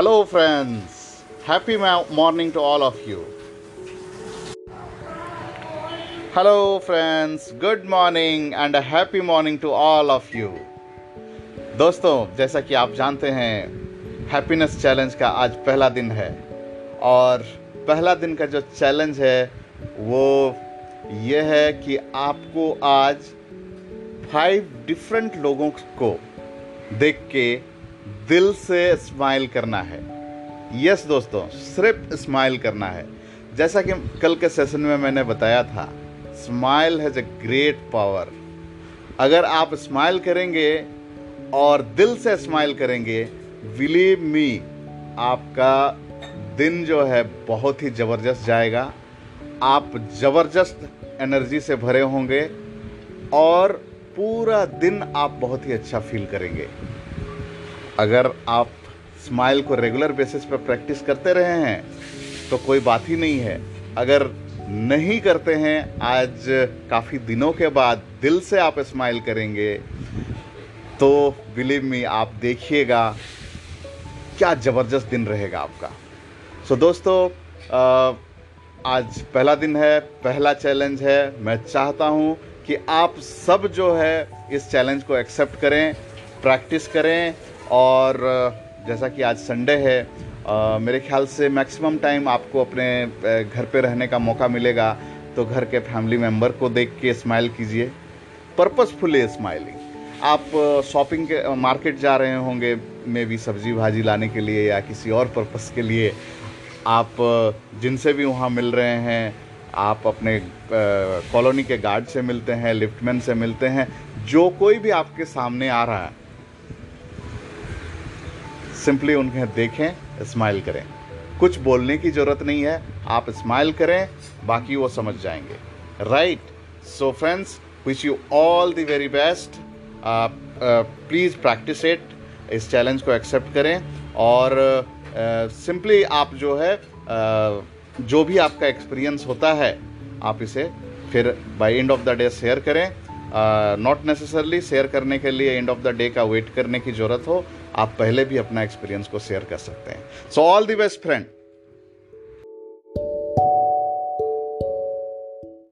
Hello friends happy morning to all of you hello friends good morning and a happy morning to all of you दोस्तों, जैसा कि आप जानते हैं happiness challenge का आज पहला दिन है। और पहला दिन का जो चैलेंज है, वो ये है कि आपको आज फाइव डिफरेंट लोगों को देख के दिल से स्माइल करना है। यस दोस्तों, सिर्फ़ स्माइल करना है। जैसा कि कल के सेशन में मैंने बताया था smile has a great power अगर आप स्माइल करेंगे और दिल से स्माइल करेंगे बिलीव मी आपका दिन जो है बहुत ही ज़बरदस्त जाएगा। आप ज़बरदस्त एनर्जी से भरे होंगे और पूरा दिन आप बहुत ही अच्छा फील करेंगे। अगर आप स्माइल को रेगुलर बेसिस पर प्रैक्टिस करते रहे हैं तो कोई बात ही नहीं है। अगर नहीं करते हैं आज काफ़ी दिनों के बाद दिल से आप स्माइल करेंगे तो बिलीव मी आप देखिएगा क्या ज़बरदस्त दिन रहेगा आपका। सो so, दोस्तों आज पहला दिन है पहला चैलेंज है। मैं चाहता हूँ कि आप सब जो है इस चैलेंज को एक्सेप्ट करें प्रैक्टिस करें। और जैसा कि आज संडे है मेरे ख्याल से मैक्सिमम टाइम आपको अपने घर पे रहने का मौका मिलेगा तो घर के फैमिली मेंबर को देख के स्माइल कीजिए। पर्पसफुली स्माइलिंग आप शॉपिंग के मार्केट जा रहे होंगे मे भी सब्ज़ी भाजी लाने के लिए या किसी और पर्पस के लिए। आप जिनसे भी वहाँ मिल रहे हैं, आप अपने कॉलोनी के गार्ड से मिलते हैं लिफ्टमैन से मिलते हैं, जो कोई भी आपके सामने आ रहा है सिंपली उन्हें देखें स्माइल करें। कुछ बोलने की ज़रूरत नहीं है आप स्माइल करें बाकी वो समझ जाएँगे। Right so friends wish you all the very best please practise it इस चैलेंज को एक्सेप्ट करें और सिंपली uh, आप जो है uh, जो भी आपका एक्सपीरियंस होता है आप इसे फिर by end of the day share करें। नॉट नेसेसरली शेयर करने के लिए एंड ऑफ़ द डे का वेट करने की ज़रूरत हो, आप पहले भी अपना एक्सपीरियंस को शेयर कर सकते हैं। So all the best friend